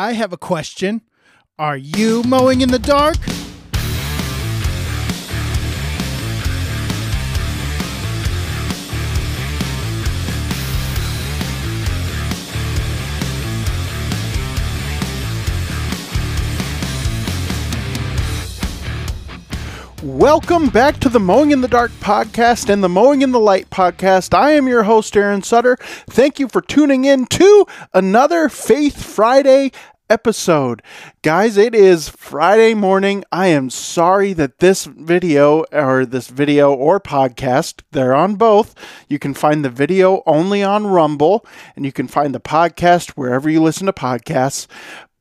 I have a question. Are you mowing in the dark? Welcome back to the Mowing in the Dark podcast and the Mowing in the Light podcast. I am your host, Aaron Sutter. Thank you for tuning in to another Faith Friday episode. Guys, it is Friday morning. I am sorry that this video or this video or podcast, they're on both. You can find the video only on Rumble and you can find the podcast wherever you listen to podcasts.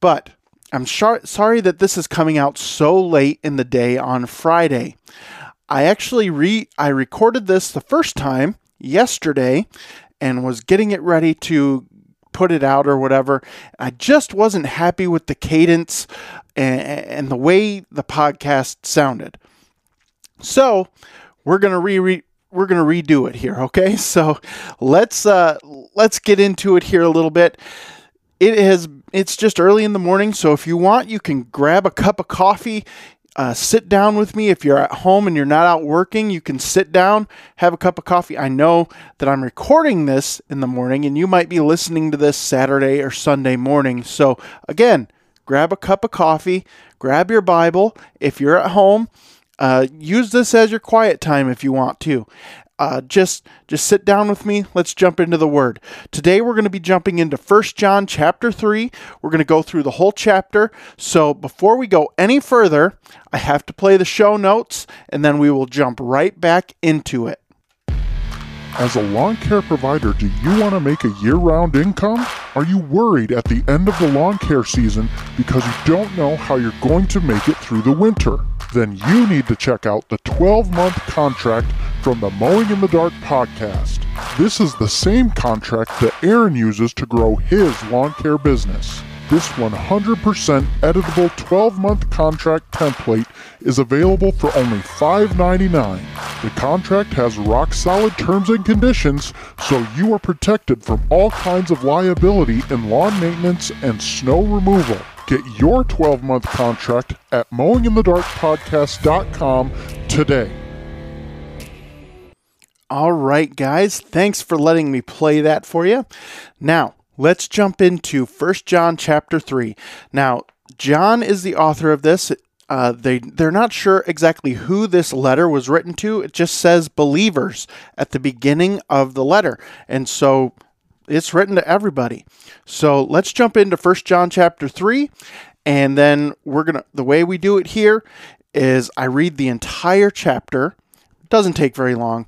But I'm sorry that this is coming out so late in the day on Friday. I actually re I recorded this the first time yesterday and was getting it ready to put it out or whatever. I just wasn't happy with the cadence and, and the way the podcast sounded. So, we're going to re, re we're going to redo it here, okay? So, let's uh let's get into it here a little bit. It has it's just early in the morning, so if you want, you can grab a cup of coffee, uh, sit down with me. If you're at home and you're not out working, you can sit down, have a cup of coffee. I know that I'm recording this in the morning, and you might be listening to this Saturday or Sunday morning. So, again, grab a cup of coffee, grab your Bible. If you're at home, uh, use this as your quiet time if you want to uh, just just sit down with me. Let's jump into the word. Today we're going to be jumping into First john chapter 3 we're going to go through the whole chapter. So before we go any further i have to play the show notes and then we will jump right back into it. As a lawn care provider, do you want to make a year round income? Are you worried at the end of the lawn care season because you don't know how you're going to make it through the winter? Then you need to check out the 12 month contract from the Mowing in the Dark podcast. This is the same contract that Aaron uses to grow his lawn care business. This 100% editable 12 month contract template is available for only $5.99. The contract has rock solid terms and conditions, so you are protected from all kinds of liability in lawn maintenance and snow removal. Get your 12 month contract at mowinginthedarkpodcast.com today. All right, guys, thanks for letting me play that for you. Now, let's jump into First John chapter 3. Now, John is the author of this. Uh, they they're not sure exactly who this letter was written to. It just says believers at the beginning of the letter, and so it's written to everybody. So let's jump into First John chapter three, and then we're gonna. The way we do it here is I read the entire chapter. It doesn't take very long,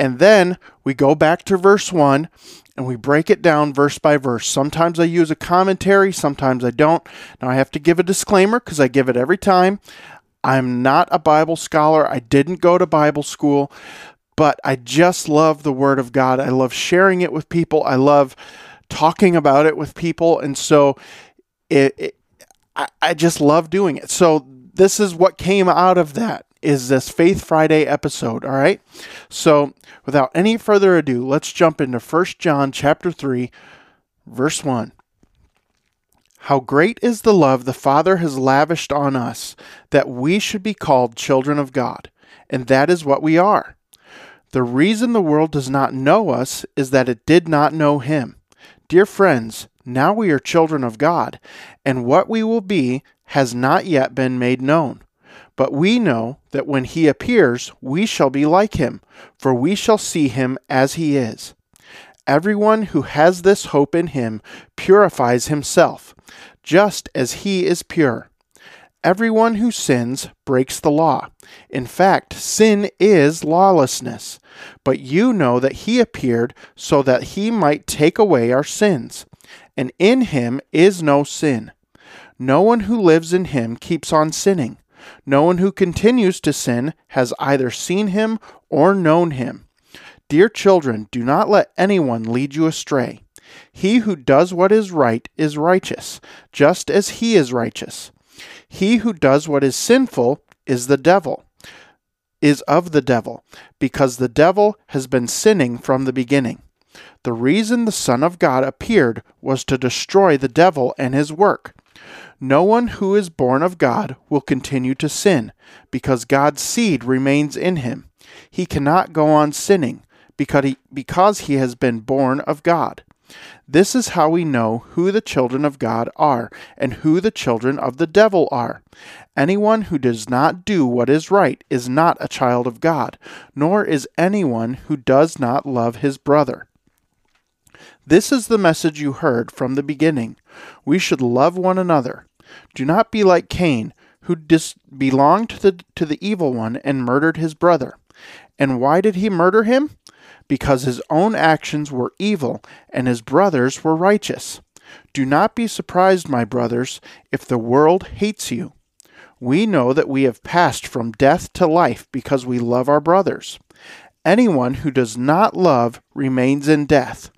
and then we go back to verse 1 and we break it down verse by verse. Sometimes I use a commentary, sometimes I don't. Now I have to give a disclaimer because I give it every time. I'm not a Bible scholar, I didn't go to Bible school, but I just love the Word of God. I love sharing it with people, I love talking about it with people. And so it, it I, I just love doing it. So this is what came out of that is this Faith Friday episode, all right? So, without any further ado, let's jump into 1 John chapter 3, verse 1. How great is the love the Father has lavished on us that we should be called children of God, and that is what we are. The reason the world does not know us is that it did not know him. Dear friends, now we are children of God, and what we will be has not yet been made known. But we know that when he appears, we shall be like him, for we shall see him as he is. Everyone who has this hope in him purifies himself, just as he is pure. Everyone who sins breaks the law. In fact, sin is lawlessness. But you know that he appeared so that he might take away our sins. And in him is no sin. No one who lives in him keeps on sinning. No one who continues to sin has either seen him or known him. Dear children, do not let anyone lead you astray. He who does what is right is righteous, just as he is righteous. He who does what is sinful is the devil, is of the devil, because the devil has been sinning from the beginning. The reason the Son of God appeared was to destroy the devil and his work. No one who is born of God will continue to sin, because God's seed remains in him. He cannot go on sinning, because he, because he has been born of God. This is how we know who the children of God are and who the children of the devil are. Anyone who does not do what is right is not a child of God, nor is anyone who does not love his brother. This is the message you heard from the beginning. We should love one another. Do not be like Cain, who dis- belonged to the, to the evil one and murdered his brother. And why did he murder him? Because his own actions were evil and his brothers were righteous. Do not be surprised, my brothers, if the world hates you. We know that we have passed from death to life because we love our brothers. Anyone who does not love remains in death.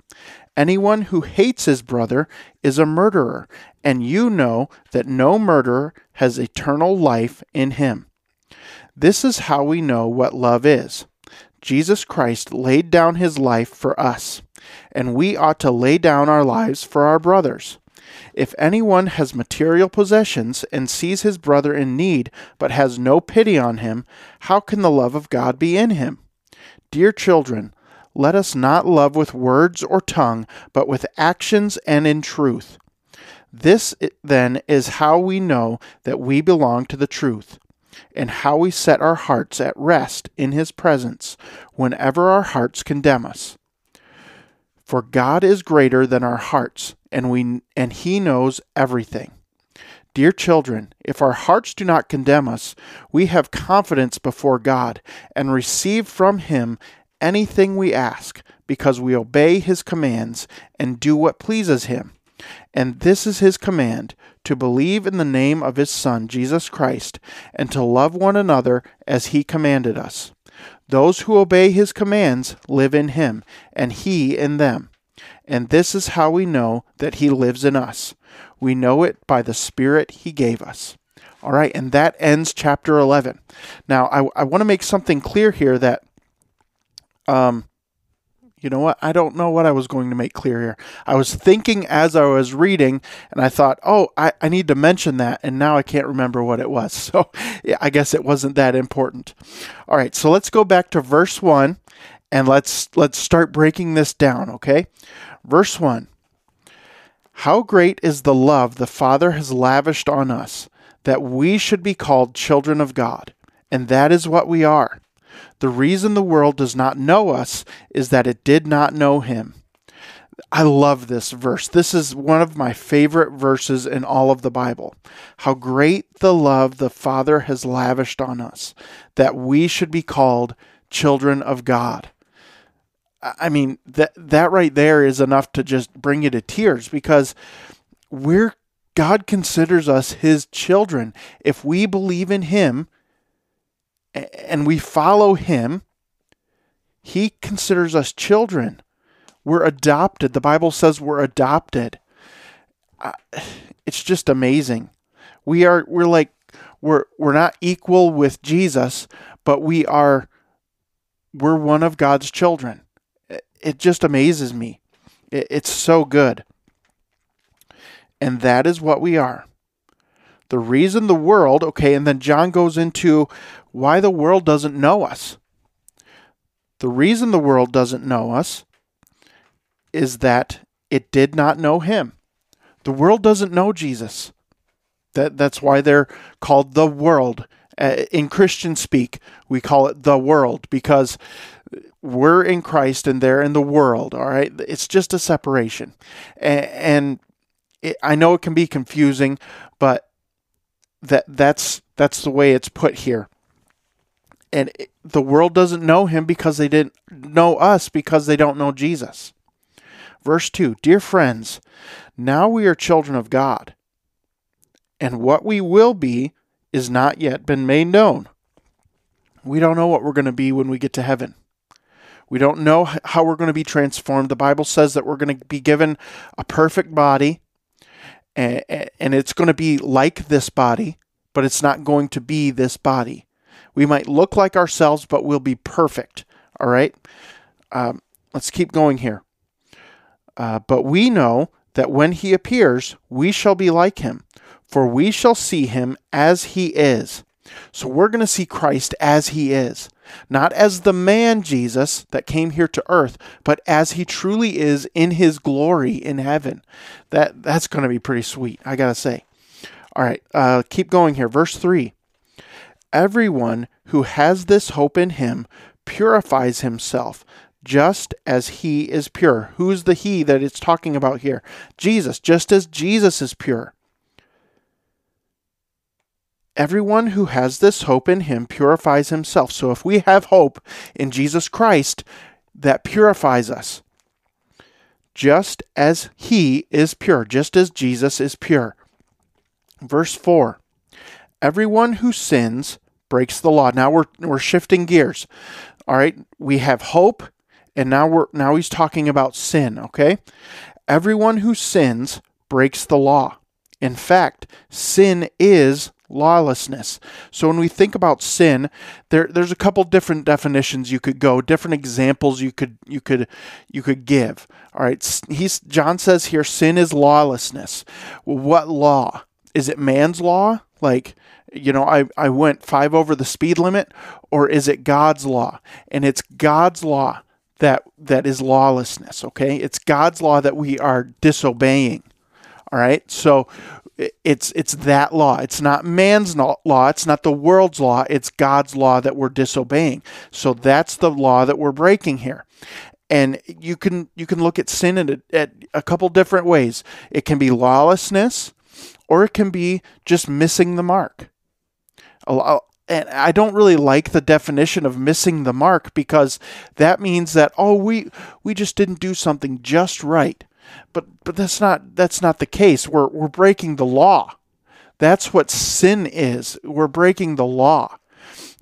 Anyone who hates his brother is a murderer, and you know that no murderer has eternal life in him. This is how we know what love is. Jesus Christ laid down his life for us, and we ought to lay down our lives for our brothers. If anyone has material possessions and sees his brother in need but has no pity on him, how can the love of God be in him? Dear children, let us not love with words or tongue, but with actions and in truth. This, then, is how we know that we belong to the truth, and how we set our hearts at rest in His presence whenever our hearts condemn us. For God is greater than our hearts, and, we, and He knows everything. Dear children, if our hearts do not condemn us, we have confidence before God and receive from Him anything we ask, because we obey his commands and do what pleases him. And this is his command to believe in the name of his Son, Jesus Christ, and to love one another as he commanded us. Those who obey his commands live in him, and he in them. And this is how we know that he lives in us. We know it by the Spirit he gave us. All right, and that ends chapter 11. Now, I, I want to make something clear here that um, you know what? I don't know what I was going to make clear here. I was thinking as I was reading, and I thought, oh, I, I need to mention that, and now I can't remember what it was. So yeah, I guess it wasn't that important. All right, so let's go back to verse one, and let's let's start breaking this down. Okay, verse one. How great is the love the Father has lavished on us, that we should be called children of God, and that is what we are. The reason the world does not know us is that it did not know him. I love this verse. This is one of my favorite verses in all of the Bible. How great the love the Father has lavished on us, that we should be called children of God. I mean, that that right there is enough to just bring you to tears because we're God considers us his children. If we believe in him, and we follow him, he considers us children. We're adopted. The Bible says we're adopted. Uh, it's just amazing. We are we're like we're we're not equal with Jesus, but we are we're one of God's children. It just amazes me. It's so good. And that is what we are. The reason the world, okay, and then John goes into why the world doesn't know us. The reason the world doesn't know us is that it did not know him. The world doesn't know Jesus. That that's why they're called the world. Uh, in Christian speak, we call it the world because we're in Christ and they're in the world. All right, it's just a separation, and, and it, I know it can be confusing, but that that's that's the way it's put here. And it, the world doesn't know him because they didn't know us because they don't know Jesus. Verse 2 Dear friends, now we are children of God, and what we will be is not yet been made known. We don't know what we're going to be when we get to heaven. We don't know how we're going to be transformed. The Bible says that we're going to be given a perfect body and, and it's going to be like this body, but it's not going to be this body. We might look like ourselves, but we'll be perfect. All right? Um, let's keep going here. Uh, but we know that when he appears, we shall be like him, for we shall see him as he is. So we're going to see Christ as he is, not as the man Jesus that came here to earth, but as he truly is in his glory in heaven. That that's going to be pretty sweet, I got to say. All right, uh, keep going here. Verse 3. Everyone who has this hope in him purifies himself just as he is pure. Who's the he that it's talking about here? Jesus, just as Jesus is pure. Everyone who has this hope in him purifies himself. So if we have hope in Jesus Christ, that purifies us. Just as he is pure, just as Jesus is pure. Verse 4 Everyone who sins breaks the law. Now we're, we're shifting gears. All right, we have hope, and now we're now he's talking about sin, okay? Everyone who sins breaks the law. In fact, sin is lawlessness. So when we think about sin, there there's a couple different definitions you could go, different examples you could you could you could give. All right, he's John says here sin is lawlessness. What law? Is it man's law? Like you know, I, I went five over the speed limit, or is it God's law? And it's God's law that that is lawlessness, okay? It's God's law that we are disobeying. All right? So it's it's that law. It's not man's law. It's not the world's law. It's God's law that we're disobeying. So that's the law that we're breaking here. And you can you can look at sin in a, at a couple different ways. It can be lawlessness, or it can be just missing the mark. And I don't really like the definition of missing the mark because that means that oh we we just didn't do something just right. But but that's not that's not the case. We're we're breaking the law. That's what sin is. We're breaking the law.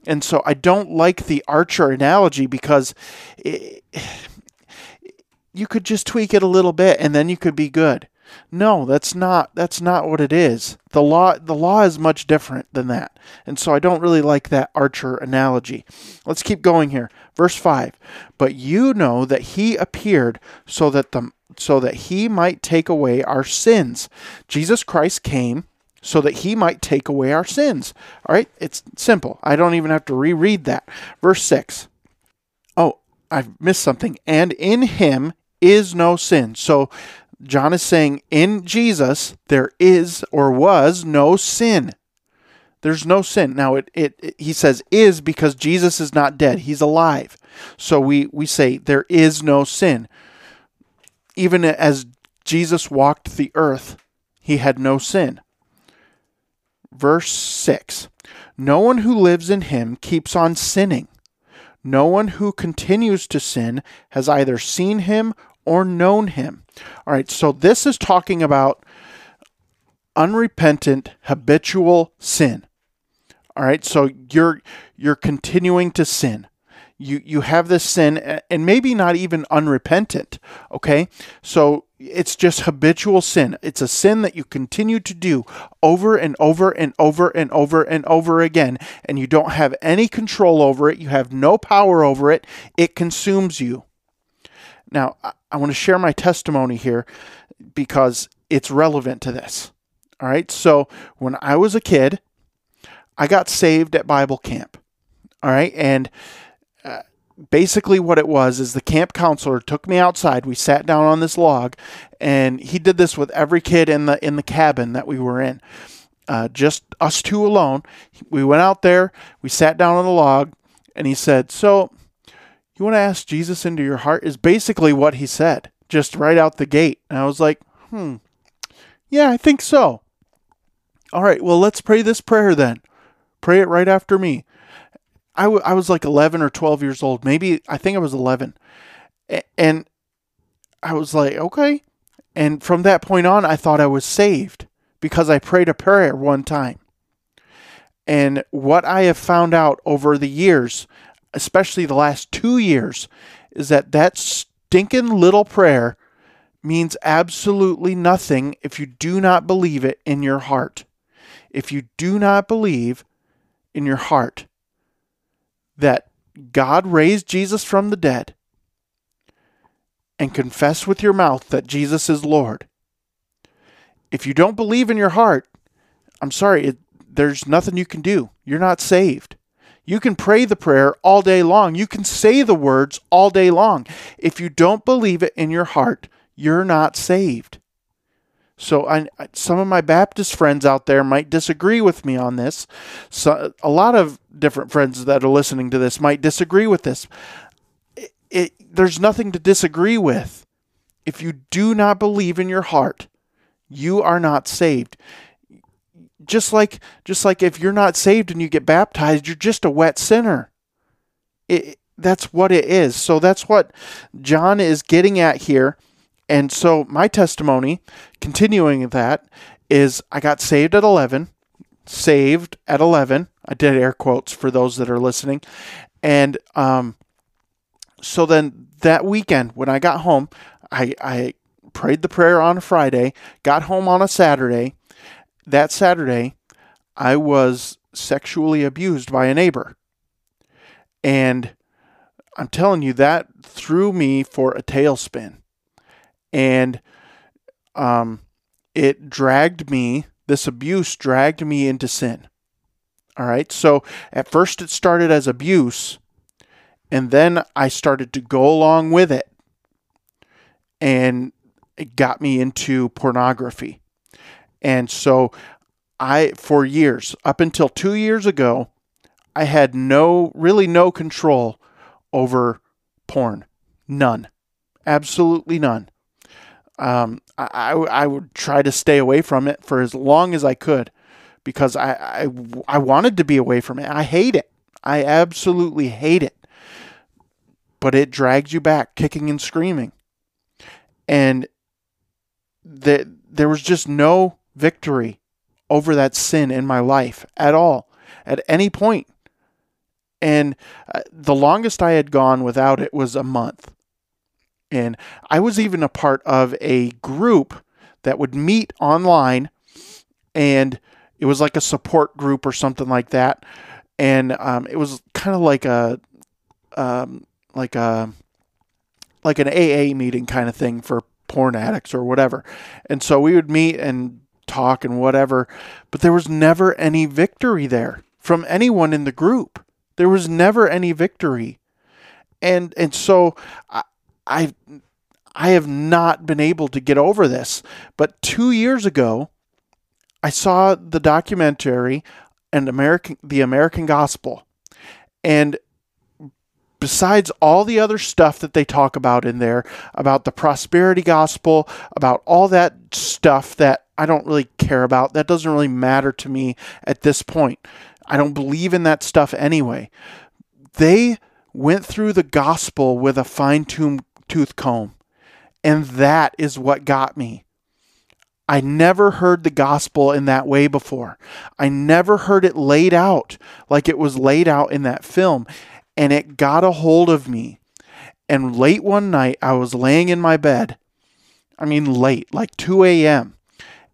And so I don't like the archer analogy because it, you could just tweak it a little bit and then you could be good. No, that's not that's not what it is. The law the law is much different than that. And so I don't really like that archer analogy. Let's keep going here. Verse 5. But you know that he appeared so that the so that he might take away our sins. Jesus Christ came so that he might take away our sins. All right? It's simple. I don't even have to reread that. Verse 6. Oh, I've missed something. And in him is no sin. So John is saying in Jesus there is or was no sin. There's no sin. Now it, it, it, he says is because Jesus is not dead. He's alive. So we we say there is no sin. Even as Jesus walked the earth, he had no sin. Verse 6. No one who lives in him keeps on sinning. No one who continues to sin has either seen him or known him. All right, so this is talking about unrepentant habitual sin. All right, so you're you're continuing to sin. You you have this sin and maybe not even unrepentant, okay? So it's just habitual sin. It's a sin that you continue to do over and over and over and over and over again and you don't have any control over it. You have no power over it. It consumes you. Now, I want to share my testimony here because it's relevant to this. All right. So, when I was a kid, I got saved at Bible camp. All right. And uh, basically, what it was is the camp counselor took me outside. We sat down on this log, and he did this with every kid in the in the cabin that we were in. Uh, just us two alone. We went out there. We sat down on the log, and he said, "So, you want to ask Jesus into your heart is basically what he said, just right out the gate. And I was like, hmm, yeah, I think so. All right, well, let's pray this prayer then. Pray it right after me. I, w- I was like 11 or 12 years old. Maybe, I think I was 11. A- and I was like, okay. And from that point on, I thought I was saved because I prayed a prayer one time. And what I have found out over the years, especially the last two years, is that that stinking little prayer means absolutely nothing if you do not believe it in your heart. If you do not believe in your heart that God raised Jesus from the dead and confess with your mouth that Jesus is Lord, if you don't believe in your heart I'm sorry, it, there's nothing you can do. You're not saved. You can pray the prayer all day long. You can say the words all day long. If you don't believe it in your heart, you're not saved. So I, some of my Baptist friends out there might disagree with me on this. So a lot of different friends that are listening to this might disagree with this. It, it, there's nothing to disagree with. If you do not believe in your heart, you are not saved. Just like just like if you're not saved and you get baptized, you're just a wet sinner. It, that's what it is. So that's what John is getting at here and so my testimony, continuing that, is I got saved at 11, saved at 11. I did air quotes for those that are listening. And um, so then that weekend, when I got home, I, I prayed the prayer on a Friday, got home on a Saturday. That Saturday, I was sexually abused by a neighbor. And I'm telling you, that threw me for a tailspin and um, it dragged me, this abuse dragged me into sin. All right. So at first it started as abuse, and then I started to go along with it. And it got me into pornography. And so I, for years, up until two years ago, I had no, really no control over porn. None. Absolutely none um, I, I would try to stay away from it for as long as I could because I, I, I wanted to be away from it. I hate it. I absolutely hate it. But it drags you back, kicking and screaming. And that there was just no victory over that sin in my life at all, at any point. And uh, the longest I had gone without it was a month. And I was even a part of a group that would meet online, and it was like a support group or something like that. And um, it was kind of like a, um, like a, like an AA meeting kind of thing for porn addicts or whatever. And so we would meet and talk and whatever, but there was never any victory there from anyone in the group. There was never any victory. And and so I, I I have not been able to get over this. But 2 years ago, I saw the documentary and American the American Gospel. And besides all the other stuff that they talk about in there about the prosperity gospel, about all that stuff that I don't really care about, that doesn't really matter to me at this point. I don't believe in that stuff anyway. They went through the gospel with a fine tooth comb. And that is what got me. I never heard the gospel in that way before. I never heard it laid out like it was laid out in that film. And it got a hold of me. And late one night, I was laying in my bed. I mean, late, like 2 a.m.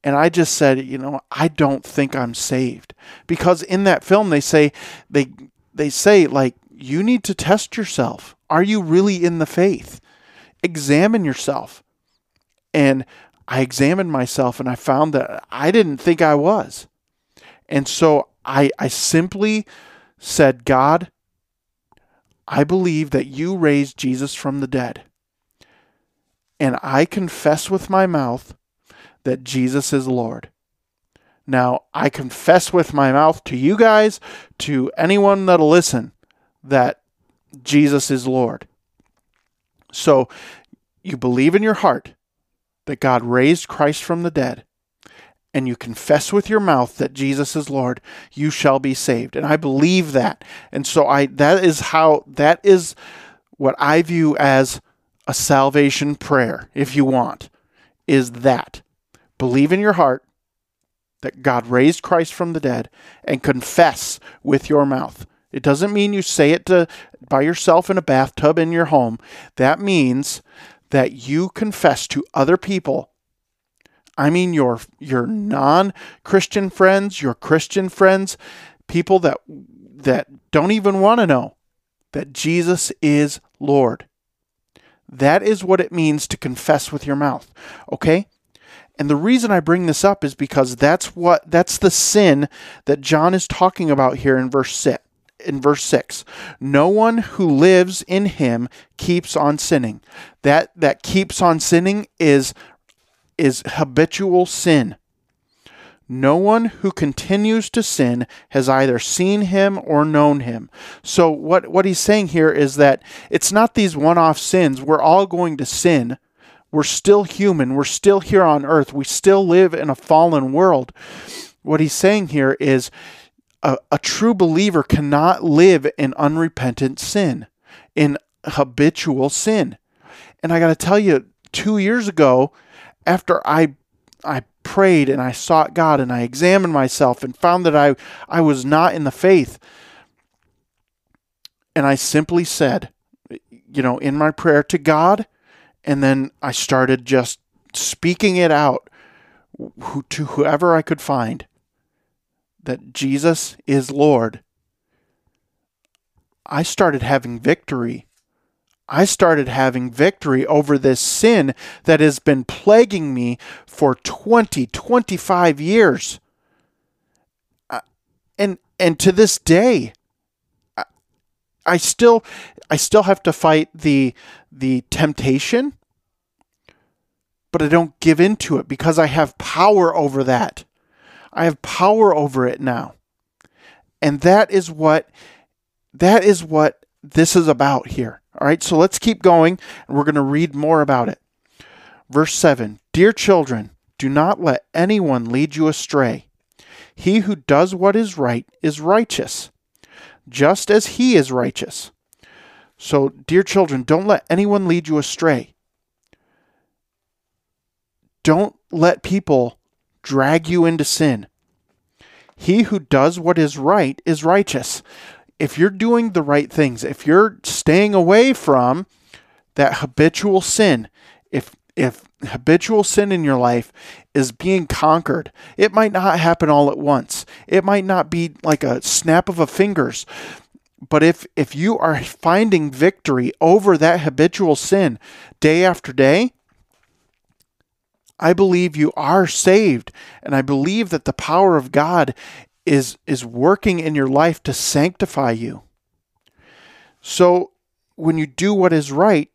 And I just said, you know, I don't think I'm saved. Because in that film, they say, they, they say, like, you need to test yourself. Are you really in the faith? examine yourself. And I examined myself and I found that I didn't think I was. And so I, I simply said, God, I believe that you raised Jesus from the dead. And I confess with my mouth that Jesus is Lord. Now, I confess with my mouth to you guys, to anyone that'll listen, that Jesus is Lord. So you believe in your heart that God raised Christ from the dead, and you confess with your mouth that Jesus is Lord, you shall be saved. And I believe that. And so I that is how that is what I view as a salvation prayer, if you want, is that. Believe in your heart that God raised Christ from the dead and confess with your mouth. It doesn't mean you say it to by yourself in a bathtub in your home. That means that you confess to other people. I mean your your non-Christian friends, your Christian friends, people that that don't even want to know that Jesus is Lord. That is what it means to confess with your mouth. Okay? And the reason I bring this up is because that's what that's the sin that John is talking about here in verse 6 in verse 6 no one who lives in him keeps on sinning that that keeps on sinning is is habitual sin no one who continues to sin has either seen him or known him. So what what he's saying here is that it's not these one-off sins. We're all going to sin. We're still human. We're still here on earth. We still live in a fallen world. What he's saying here is a, a true believer cannot live in unrepentant sin, in habitual sin. And I got to tell you, two years ago, after I I prayed and I sought God and I examined myself and found that I, I was not in the faith. And I simply said, you know, in my prayer to God, and then I started just speaking it out who, to whoever I could find that Jesus is Lord. I started having victory I started having victory over this sin that has been plaguing me for 20, 25 years. Uh, and and to this day I, I still I still have to fight the the temptation but I don't give in to it because I have power over that. I have power over it now. And that is what that is what this is about here. All right, so let's keep going and we're going to read more about it. Verse 7 Dear children, do not let anyone lead you astray. He who does what is right is righteous, just as he is righteous. So, dear children, don't let anyone lead you astray. Don't let people drag you into sin. He who does what is right is righteous if you're doing the right things, if you're staying away from that habitual sin, if if habitual sin in your life is being conquered, it might not happen all at once. It might not be like a snap of a fingers. But if if you are finding victory over that habitual sin day after day, I believe you are saved. And I believe that the power of God is is working in your life to sanctify you. So when you do what is right,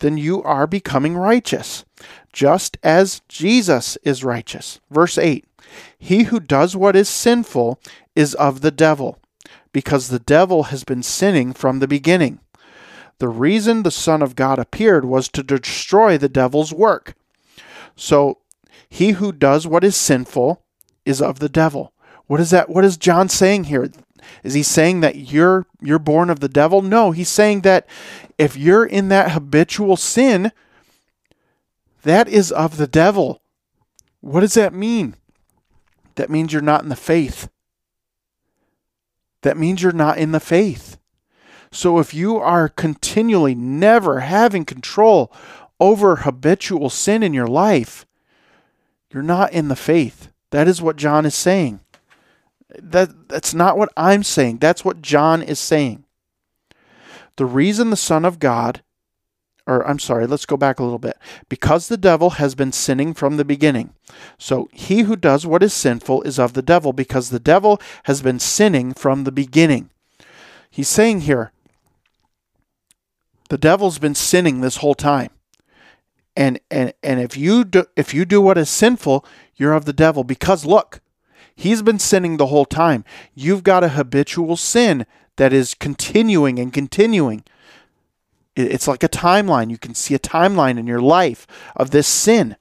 then you are becoming righteous, just as Jesus is righteous. Verse 8 He who does what is sinful is of the devil, because the devil has been sinning from the beginning. The reason the Son of God appeared was to destroy the devil's work. So, he who does what is sinful is of the devil. What is that? What is John saying here? Is he saying that you're you're born of the devil? No, he's saying that if you're in that habitual sin, that is of the devil. What does that mean? That means you're not in the faith. That means you're not in the faith. So if you are continually never having control over habitual sin in your life, you're not in the faith. That is what John is saying. That that's not what I'm saying. That's what John is saying. The reason the Son of God or I'm sorry, let's go back a little bit. Because the devil has been sinning from the beginning. So he who does what is sinful is of the devil, because the devil has been sinning from the beginning. He's saying here, the devil's been sinning this whole time. And and and if you do if you do what is sinful, you're of the devil. Because look, He's been sinning the whole time. You've got a habitual sin that is continuing and continuing. It's like a timeline. You can see a timeline in your life of this sin.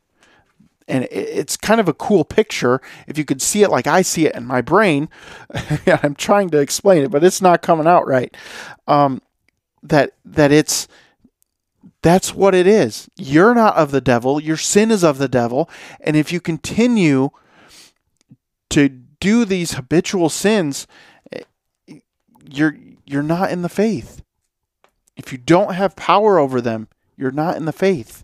And it's kind of a cool picture if you could see it like I see it in my brain. I'm trying to explain it, but it's not coming out right. Um, that that it's that's what it is. You're not of the devil. Your sin is of the devil. And if you continue to do these habitual sins, eh, you're you're not in the faith. If you don't have power over them, you're not in the faith.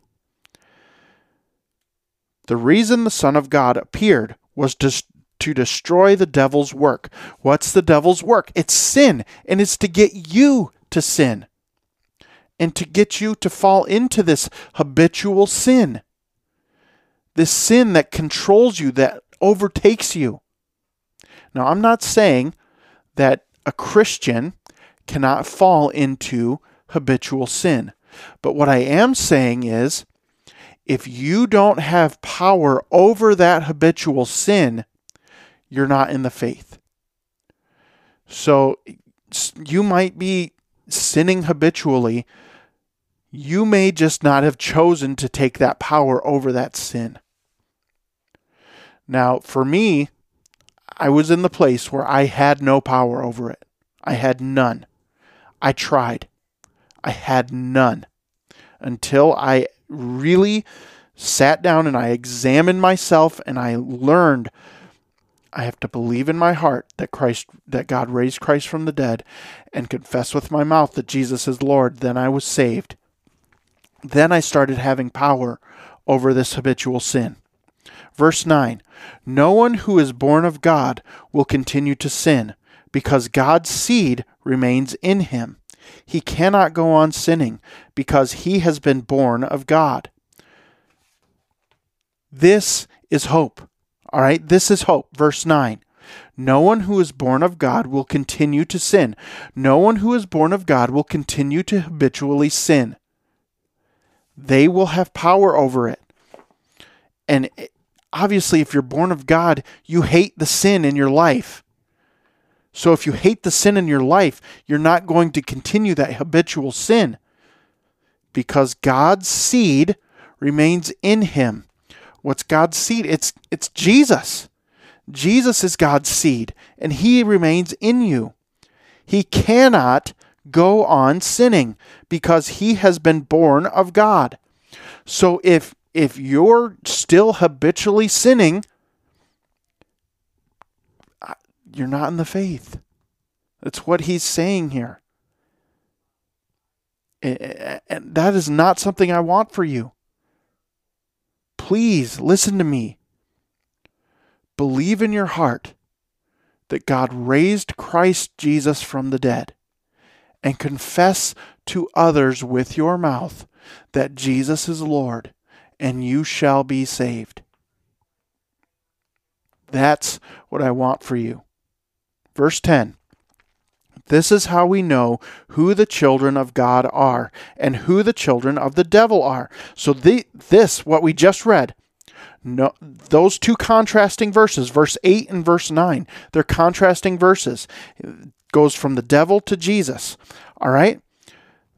The reason the Son of God appeared was to, to destroy the devil's work. What's the devil's work? It's sin, and it's to get you to sin and to get you to fall into this habitual sin. this sin that controls you, that overtakes you. Now, I'm not saying that a Christian cannot fall into habitual sin. But what I am saying is if you don't have power over that habitual sin, you're not in the faith. So you might be sinning habitually. You may just not have chosen to take that power over that sin. Now, for me, I was in the place where I had no power over it. I had none. I tried. I had none until I really sat down and I examined myself and I learned I have to believe in my heart that Christ that God raised Christ from the dead and confess with my mouth that Jesus is Lord, then I was saved. Then I started having power over this habitual sin. Verse 9 No one who is born of God will continue to sin, because God's seed remains in him. He cannot go on sinning, because he has been born of God. This is hope. All right, this is hope. Verse 9. No one who is born of God will continue to sin. No one who is born of God will continue to habitually sin. They will have power over it. And obviously, if you're born of God, you hate the sin in your life. So if you hate the sin in your life, you're not going to continue that habitual sin because God's seed remains in him. What's God's seed? It's it's Jesus. Jesus is God's seed and he remains in you. He cannot go on sinning because he has been born of God. So if if you're still habitually sinning, you're not in the faith. That's what he's saying here. And that is not something I want for you. Please listen to me. Believe in your heart that God raised Christ Jesus from the dead and confess to others with your mouth that Jesus is Lord and you shall be saved. That's what I want for you. Verse 10 This is how we know who the children of God are and who the children of the devil are. So, the, this, what we just read, no, those two contrasting verses, verse 8 and verse 9, they're contrasting verses. It goes from the devil to Jesus. All right?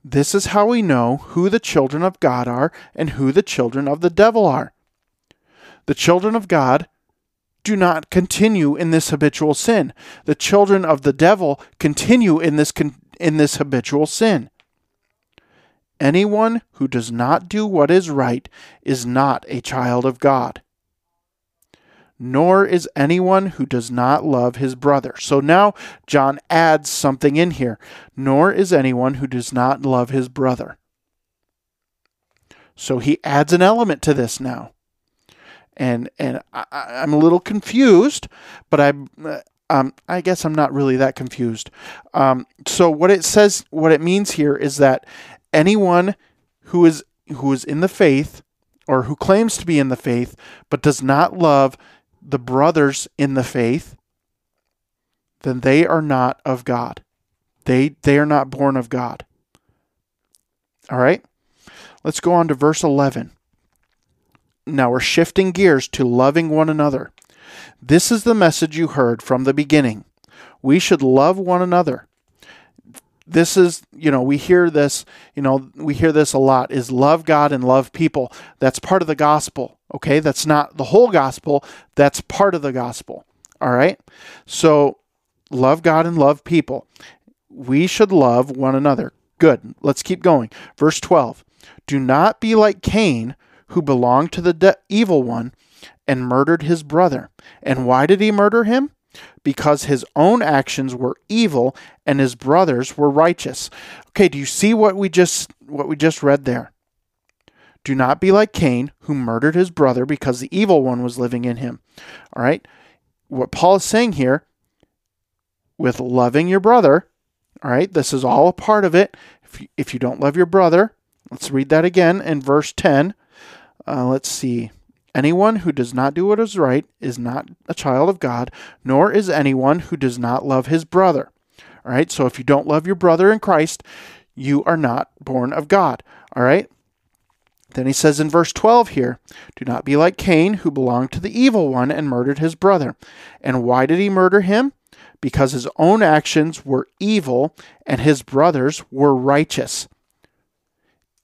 This is how we know who the children of God are and who the children of the devil are. The children of God do not continue in this habitual sin. The children of the devil continue in this con- in this habitual sin. Anyone who does not do what is right is not a child of God. Nor is anyone who does not love his brother. So now John adds something in here. Nor is anyone who does not love his brother. So he adds an element to this now and and I, am a little confused, but I um, I guess I'm not really that confused. Um, so what it says, what it means here is that anyone who is who is in the faith or who claims to be in the faith but does not love the brothers in the faith, then they are not of God. They they are not born of God. All right? Let's go on to verse 11. Now we're shifting gears to loving one another. This is the message you heard from the beginning. We should love one another. This is, you know, we hear this, you know, we hear this a lot is love God and love people. That's part of the gospel, okay? That's not the whole gospel, that's part of the gospel. All right? So, love God and love people. We should love one another. Good. Let's keep going. Verse 12. Do not be like Cain, who belonged to the de- evil one and murdered his brother. And why did he murder him? Because his own actions were evil and his brothers were righteous. Okay, do you see what we just what we just read there? Do not be like Cain, who murdered his brother because the evil one was living in him. All right? What Paul is saying here with loving your brother, all right? This is all a part of it. If you, if you don't love your brother, let's read that again in verse 10. Uh, let's see. Anyone who does not do what is right is not a child of God, nor is anyone who does not love his brother. All right, so if you don't love your brother in Christ, you are not born of God. All right, then he says in verse 12 here, Do not be like Cain, who belonged to the evil one and murdered his brother. And why did he murder him? Because his own actions were evil and his brothers were righteous.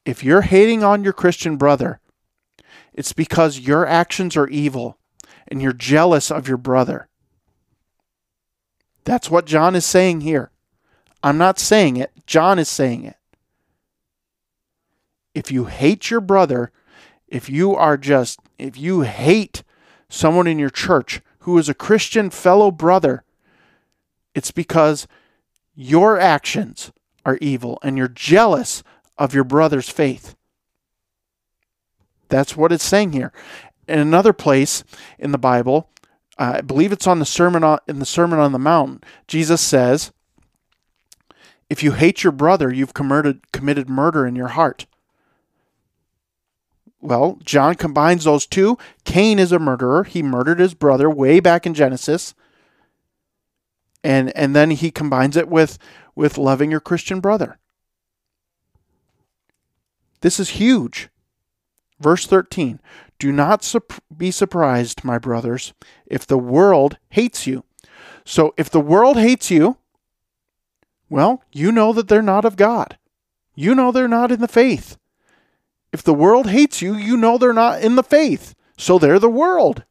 If you're hating on your Christian brother, it's because your actions are evil and you're jealous of your brother. That's what John is saying here. I'm not saying it, John is saying it. If you hate your brother, if you are just, if you hate someone in your church who is a Christian fellow brother, it's because your actions are evil and you're jealous of your brother's faith. That's what it's saying here. In another place in the Bible, uh, I believe it's on the sermon on, in the Sermon on the Mount. Jesus says, "If you hate your brother, you've committed committed murder in your heart." Well, John combines those two. Cain is a murderer. He murdered his brother way back in Genesis. And and then he combines it with with loving your Christian brother. This is huge. Verse 13 Do not be surprised, my brothers, if the world hates you. So if the world hates you, well, you know that they're not of God. You know they're not in the faith. If the world hates you, you know they're not in the faith. So they're the world.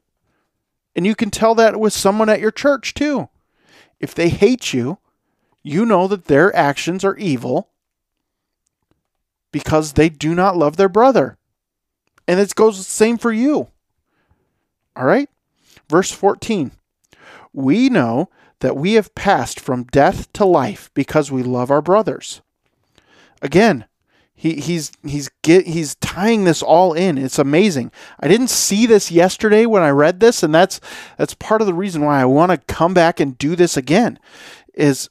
And you can tell that with someone at your church too. If they hate you, you know that their actions are evil because they do not love their brother. And it goes the same for you. All right? Verse 14 We know that we have passed from death to life because we love our brothers. Again, he, he's he's get he's tying this all in. It's amazing. I didn't see this yesterday when I read this, and that's that's part of the reason why I want to come back and do this again. Is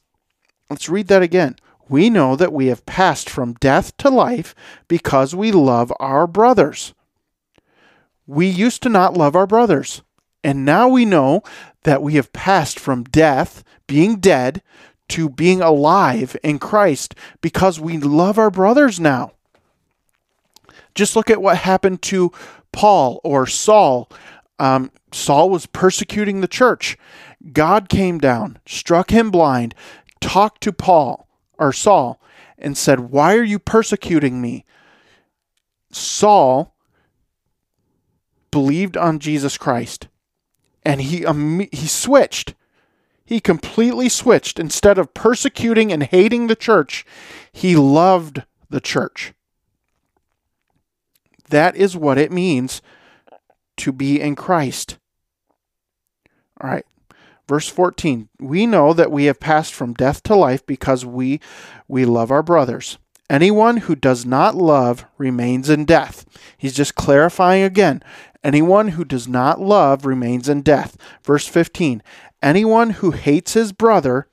let's read that again. We know that we have passed from death to life because we love our brothers. We used to not love our brothers, and now we know that we have passed from death, being dead, to being alive in Christ because we love our brothers now. Just look at what happened to Paul or Saul. Um, Saul was persecuting the church. God came down, struck him blind, talked to Paul or Saul, and said, Why are you persecuting me? Saul believed on Jesus Christ and he, um, he switched he completely switched. Instead of persecuting and hating the church, he loved the church. That is what it means to be in Christ. All right. Verse 14. We know that we have passed from death to life because we we love our brothers. Anyone who does not love remains in death. He's just clarifying again. Anyone who does not love remains in death. Verse 15. Anyone who hates his brother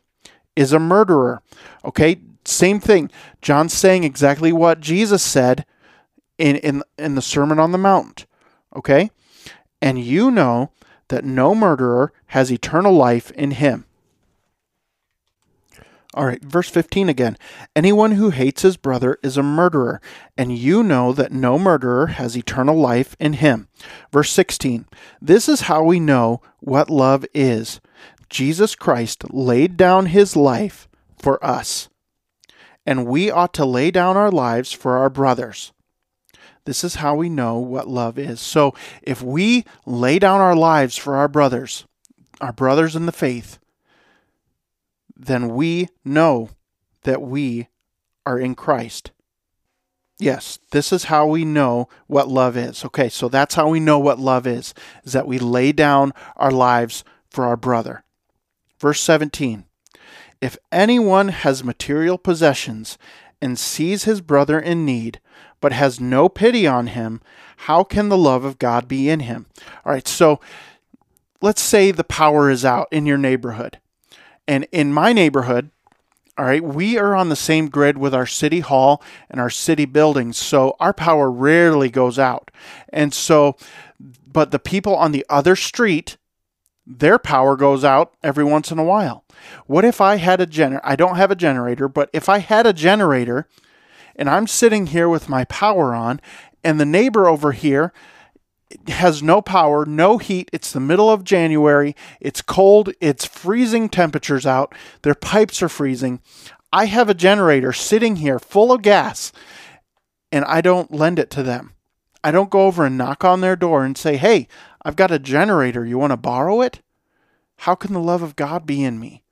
is a murderer. Okay, same thing. John's saying exactly what Jesus said in, in, in the Sermon on the Mount. Okay? And you know that no murderer has eternal life in him. All right, verse 15 again. Anyone who hates his brother is a murderer, and you know that no murderer has eternal life in him. Verse 16. This is how we know what love is. Jesus Christ laid down his life for us, and we ought to lay down our lives for our brothers. This is how we know what love is. So, if we lay down our lives for our brothers, our brothers in the faith, then we know that we are in Christ. Yes, this is how we know what love is. Okay, so that's how we know what love is, is that we lay down our lives for our brother. Verse 17 If anyone has material possessions and sees his brother in need, but has no pity on him, how can the love of God be in him? All right, so let's say the power is out in your neighborhood. And in my neighborhood, all right, we are on the same grid with our city hall and our city buildings, so our power rarely goes out. And so but the people on the other street, their power goes out every once in a while. What if I had a gener I don't have a generator, but if I had a generator and I'm sitting here with my power on and the neighbor over here has no power, no heat. It's the middle of January. It's cold. It's freezing temperatures out. Their pipes are freezing. I have a generator sitting here full of gas and I don't lend it to them. I don't go over and knock on their door and say, Hey, I've got a generator. You want to borrow it? How can the love of God be in me?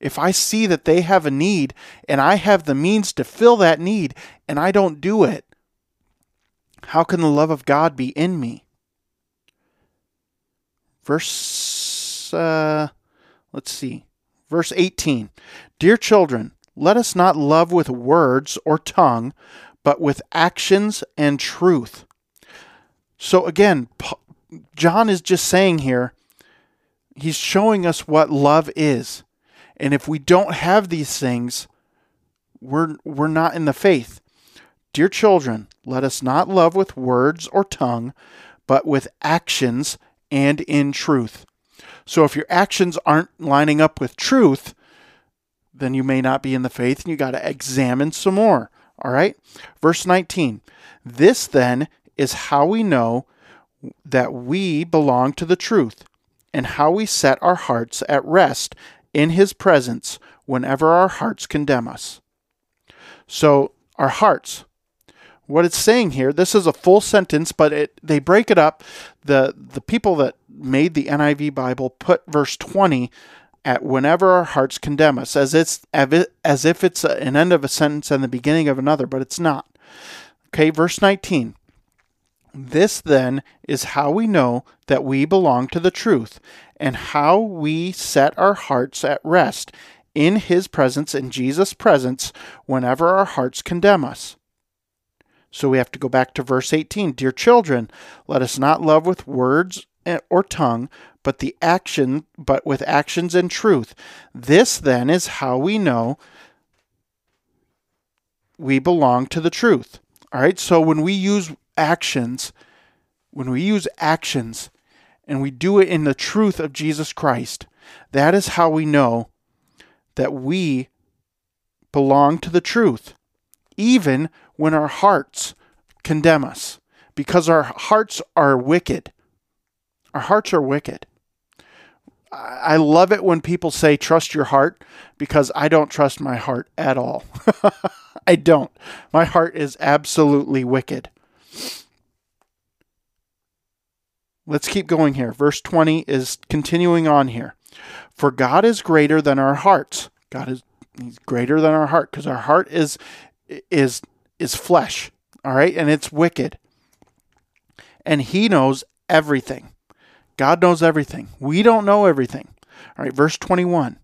If I see that they have a need and I have the means to fill that need and I don't do it, how can the love of God be in me? Verse, uh, let's see, verse 18. Dear children, let us not love with words or tongue, but with actions and truth. So again, John is just saying here, he's showing us what love is. And if we don't have these things, we're, we're not in the faith. Dear children, let us not love with words or tongue, but with actions and in truth. So if your actions aren't lining up with truth, then you may not be in the faith and you got to examine some more. All right? Verse 19. This then is how we know that we belong to the truth and how we set our hearts at rest in his presence whenever our hearts condemn us. So, our hearts, what it's saying here, this is a full sentence, but it they break it up. The the people that made the NIV Bible put verse 20 at whenever our hearts condemn us, as it's as if it's an end of a sentence and the beginning of another, but it's not. Okay, verse 19. This then is how we know that we belong to the truth, and how we set our hearts at rest in His presence, in Jesus' presence, whenever our hearts condemn us. So we have to go back to verse 18. Dear children, let us not love with words or tongue, but the action, but with actions and truth. This then is how we know we belong to the truth. All right. So when we use actions, when we use actions and we do it in the truth of Jesus Christ, that is how we know that we belong to the truth, even when our hearts condemn us, because our hearts are wicked. Our hearts are wicked. I love it when people say trust your heart because I don't trust my heart at all. I don't. My heart is absolutely wicked. Let's keep going here. Verse 20 is continuing on here. For God is greater than our hearts. God is greater than our heart because our heart is is is flesh, all right? And it's wicked. And he knows everything. God knows everything. We don't know everything. All right, verse 21.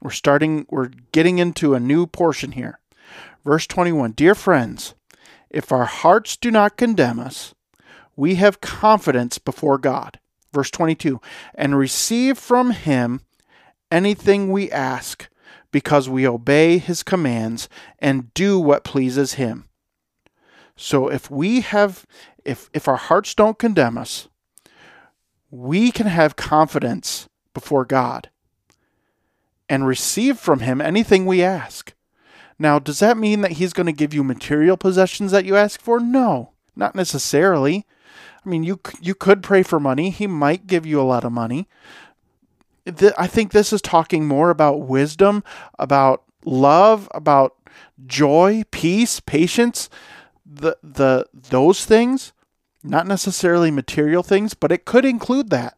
We're starting, we're getting into a new portion here. Verse 21 Dear friends, if our hearts do not condemn us, we have confidence before God. Verse 22 And receive from him anything we ask, because we obey his commands and do what pleases him. So if we have, if, if our hearts don't condemn us, we can have confidence before God and receive from Him anything we ask. Now, does that mean that He's going to give you material possessions that you ask for? No, not necessarily. I mean, you you could pray for money. He might give you a lot of money. I think this is talking more about wisdom, about love, about joy, peace, patience, the the those things not necessarily material things, but it could include that.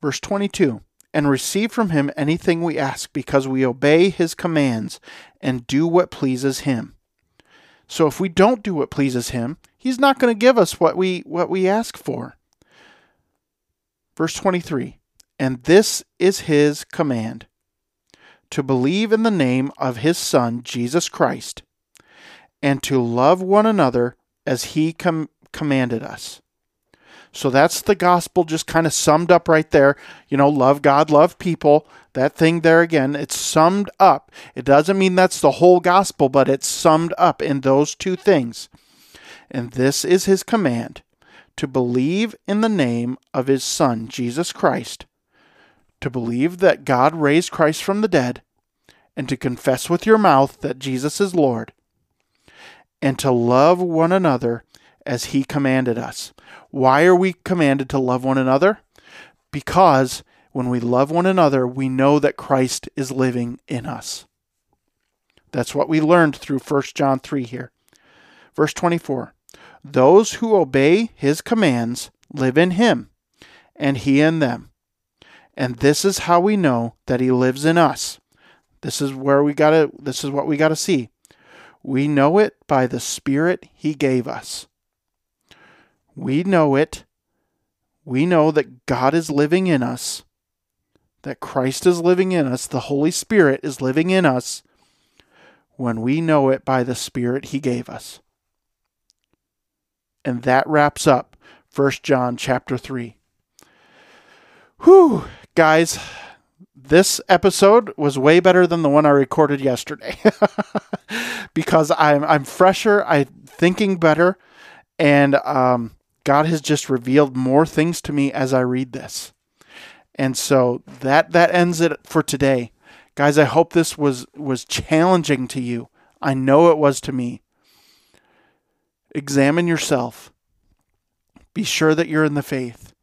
Verse 22 And receive from him anything we ask, because we obey his commands and do what pleases him. So if we don't do what pleases him, he's not going to give us what we what we ask for. Verse 23 And this is his command to believe in the name of his Son, Jesus Christ and to love one another as he com- commanded us. So that's the gospel just kind of summed up right there. You know, love God, love people. That thing there again, it's summed up. It doesn't mean that's the whole gospel, but it's summed up in those two things. And this is his command to believe in the name of his Son, Jesus Christ, to believe that God raised Christ from the dead, and to confess with your mouth that Jesus is Lord, and to love one another as he commanded us. Why are we commanded to love one another? Because when we love one another, we know that Christ is living in us. That's what we learned through 1 John 3 here. Verse 24 Those who obey his commands live in him, and he in them. And this is how we know that he lives in us. This is where we got to this is what we got to see. We know it by the spirit he gave us. We know it. We know that God is living in us, that Christ is living in us, the Holy Spirit is living in us when we know it by the Spirit He gave us. And that wraps up 1 John chapter 3. Whew, guys, this episode was way better than the one I recorded yesterday because I'm I'm fresher, I'm thinking better, and um, God has just revealed more things to me as I read this. And so that that ends it for today. Guys, I hope this was was challenging to you. I know it was to me. Examine yourself. Be sure that you're in the faith.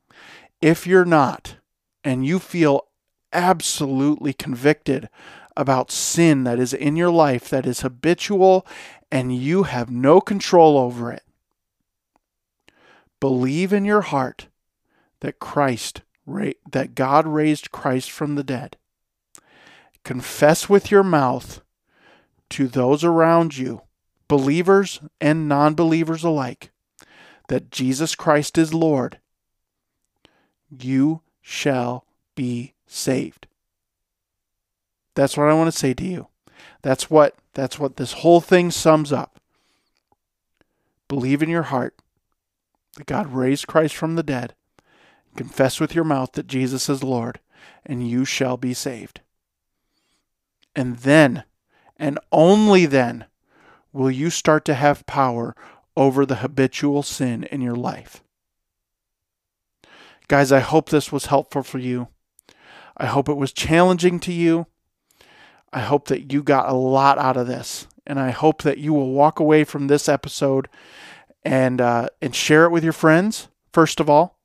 If you're not and you feel absolutely convicted about sin that is in your life that is habitual and you have no control over it, believe in your heart that Christ that God raised Christ from the dead. Confess with your mouth to those around you, believers and non-believers alike, that Jesus Christ is Lord. You shall be saved. That's what I want to say to you. That's what that's what this whole thing sums up. Believe in your heart that God raised Christ from the dead. Confess with your mouth that Jesus is Lord, and you shall be saved. And then, and only then, will you start to have power over the habitual sin in your life. Guys, I hope this was helpful for you. I hope it was challenging to you. I hope that you got a lot out of this. And I hope that you will walk away from this episode and uh, and share it with your friends. First of all,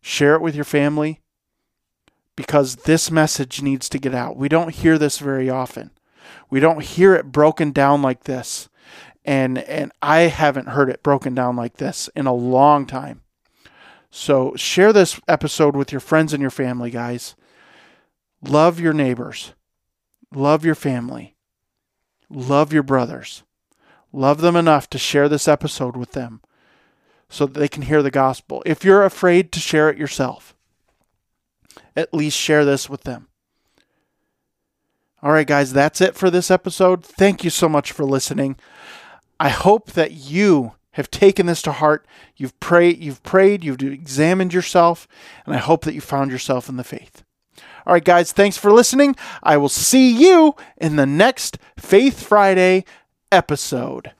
share it with your family because this message needs to get out. We don't hear this very often. We don't hear it broken down like this. And and I haven't heard it broken down like this in a long time. So share this episode with your friends and your family, guys. Love your neighbors. Love your family. Love your brothers. Love them enough to share this episode with them so that they can hear the gospel. If you're afraid to share it yourself, at least share this with them. All right, guys, that's it for this episode. Thank you so much for listening. I hope that you have taken this to heart. You've prayed, you've prayed, you've examined yourself, and I hope that you found yourself in the faith. All right, guys, thanks for listening. I will see you in the next Faith Friday episode.